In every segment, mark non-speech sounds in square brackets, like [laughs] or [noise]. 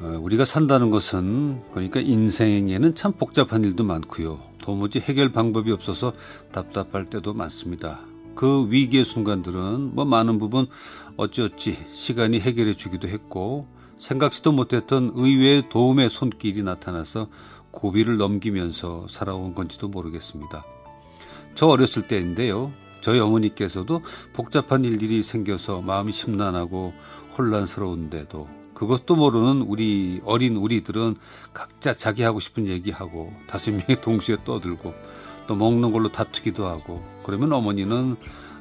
우리가 산다는 것은 그러니까 인생에는 참 복잡한 일도 많고요. 도무지 해결 방법이 없어서 답답할 때도 많습니다. 그 위기의 순간들은 뭐 많은 부분 어찌어찌 시간이 해결해 주기도 했고 생각지도 못했던 의외의 도움의 손길이 나타나서 고비를 넘기면서 살아온 건지도 모르겠습니다. 저 어렸을 때인데요. 저희 어머니께서도 복잡한 일들이 생겨서 마음이 심란하고 혼란스러운데도 그것도 모르는 우리 어린 우리들은 각자 자기 하고 싶은 얘기하고 다섯 명이 [laughs] 동시에 떠들고 또 먹는 걸로 다투기도 하고 그러면 어머니는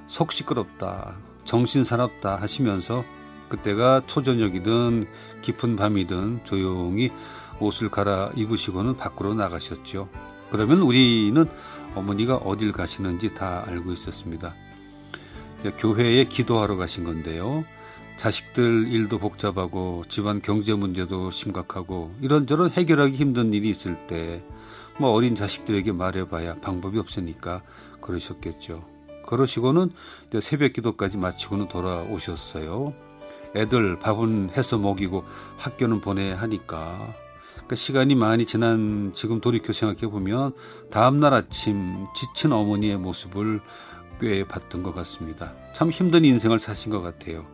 속 시끄럽다 정신 사납다 하시면서 그때가 초저녁이든 깊은 밤이든 조용히 옷을 갈아 입으시고는 밖으로 나가셨죠. 그러면 우리는 어머니가 어딜 가시는지 다 알고 있었습니다. 교회에 기도하러 가신 건데요. 자식들 일도 복잡하고 집안 경제 문제도 심각하고 이런저런 해결하기 힘든 일이 있을 때 뭐 어린 자식들에게 말해봐야 방법이 없으니까 그러셨겠죠. 그러시고는 새벽 기도까지 마치고는 돌아오셨어요. 애들 밥은 해서 먹이고 학교는 보내야 하니까 그 시간이 많이 지난 지금 돌이켜 생각해 보면 다음날 아침 지친 어머니의 모습을 꽤 봤던 것 같습니다. 참 힘든 인생을 사신 것 같아요.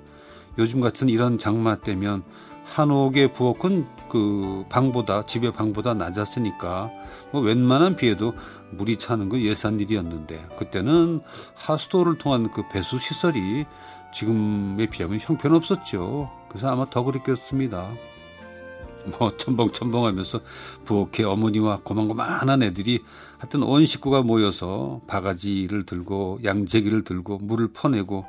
요즘 같은 이런 장마 때면 한옥의 부엌은 그 방보다 집의 방보다 낮았으니까 뭐 웬만한 비에도 물이 차는 건 예산 일이었는데 그때는 하수도를 통한 그 배수 시설이 지금에 비하면 형편없었죠. 그래서 아마 더 그랬겠습니다. 뭐 첨벙첨벙하면서 부엌에 어머니와 고만고만한 애들이 하여튼 온 식구가 모여서 바가지를 들고 양재기를 들고 물을 퍼내고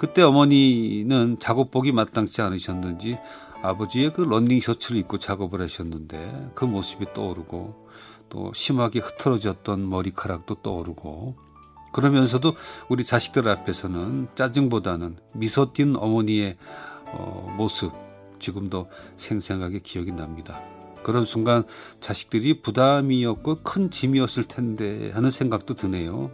그때 어머니는 작업복이 마땅치 않으셨는지 아버지의 그 런닝 셔츠를 입고 작업을 하셨는데 그 모습이 떠오르고 또 심하게 흐트러졌던 머리카락도 떠오르고 그러면서도 우리 자식들 앞에서는 짜증보다는 미소 띈 어머니의 어, 모습 지금도 생생하게 기억이 납니다. 그런 순간 자식들이 부담이었고 큰 짐이었을 텐데 하는 생각도 드네요.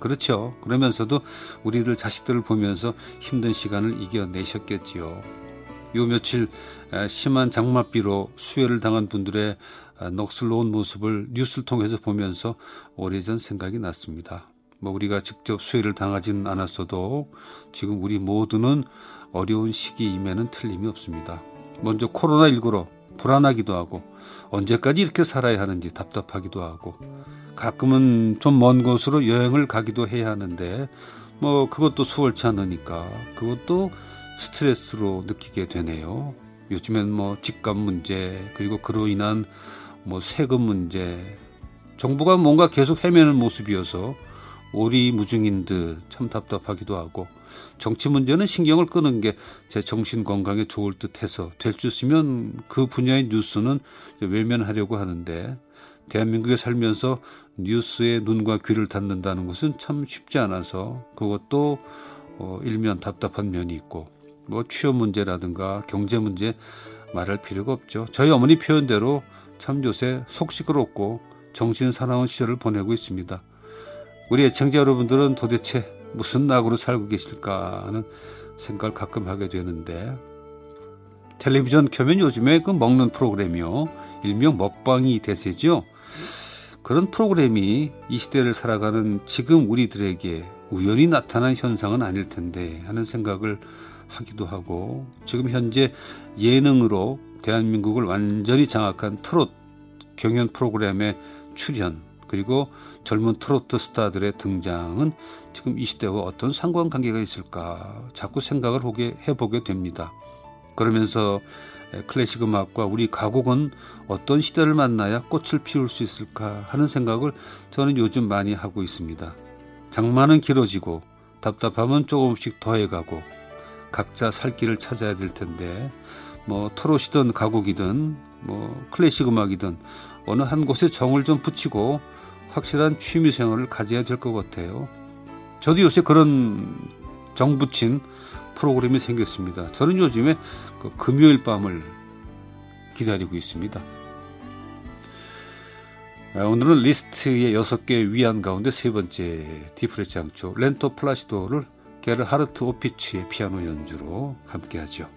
그렇죠. 그러면서도 우리들 자식들을 보면서 힘든 시간을 이겨내셨겠지요. 요 며칠 심한 장맛비로 수혈을 당한 분들의 넋을놓은 모습을 뉴스를 통해서 보면서 오래전 생각이 났습니다. 뭐 우리가 직접 수혈을 당하지는 않았어도 지금 우리 모두는 어려운 시기임에는 틀림이 없습니다. 먼저 코로나19로 불안하기도 하고 언제까지 이렇게 살아야 하는지 답답하기도 하고 가끔은 좀 먼 곳으로 여행을 가기도 해야 하는데 뭐 그것도 수월치 않으니까 그것도 스트레스로 느끼게 되네요. 요즘엔 뭐 집값 문제 그리고 그로 인한 뭐 세금 문제 정부가 뭔가 계속 헤매는 모습이어서 오리무중인 듯 참 답답하기도 하고 정치 문제는 신경을 끄는 게 제 정신 건강에 좋을 듯해서 될 수 있으면 그 분야의 뉴스는 외면하려고 하는데 대한민국에 살면서 뉴스에 눈과 귀를 닫는다는 것은 참 쉽지 않아서 그것도 어, 일면 답답한 면이 있고 뭐 취업 문제라든가 경제 문제 말할 필요가 없죠. 저희 어머니 표현대로 참 요새 속 시끄럽고 정신 사나운 시절을 보내고 있습니다. 우리 애청자 여러분들은 도대체 무슨 낙으로 살고 계실까 하는 생각을 가끔 하게 되는데 텔레비전 켜면 요즘에 그 먹는 프로그램이요. 일명 먹방이 대세죠. 그런 프로그램이 이 시대를 살아가는 지금 우리들에게 우연히 나타난 현상은 아닐 텐데 하는 생각을 하기도 하고 지금 현재 예능으로 대한민국을 완전히 장악한 트롯 경연 프로그램의 출연 그리고 젊은 트로트 스타들의 등장은 지금 이 시대와 어떤 상관관계가 있을까 자꾸 생각을 해보게 됩니다. 그러면서 클래식 음악과 우리 가곡은 어떤 시대를 만나야 꽃을 피울 수 있을까 하는 생각을 저는 요즘 많이 하고 있습니다. 장마는 길어지고 답답함은 조금씩 더해가고 각자 살 길을 찾아야 될 텐데 뭐 트롯이든 가곡이든 뭐 클래식 음악이든 어느 한 곳에 정을 좀 붙이고 확실한 취미 생활을 가져야 될 것 같아요. 저도 요새 그런 정 붙인 프로그램이 생겼습니다. 저는 요즘에 그 금요일 밤을 기다리고 있습니다. 아, 오늘은 리스트의 여섯 개 위안 가운데 세 번째 D flat 장조 lento placido를 게르하르트 오피츠의 피아노 연주로 함께하죠.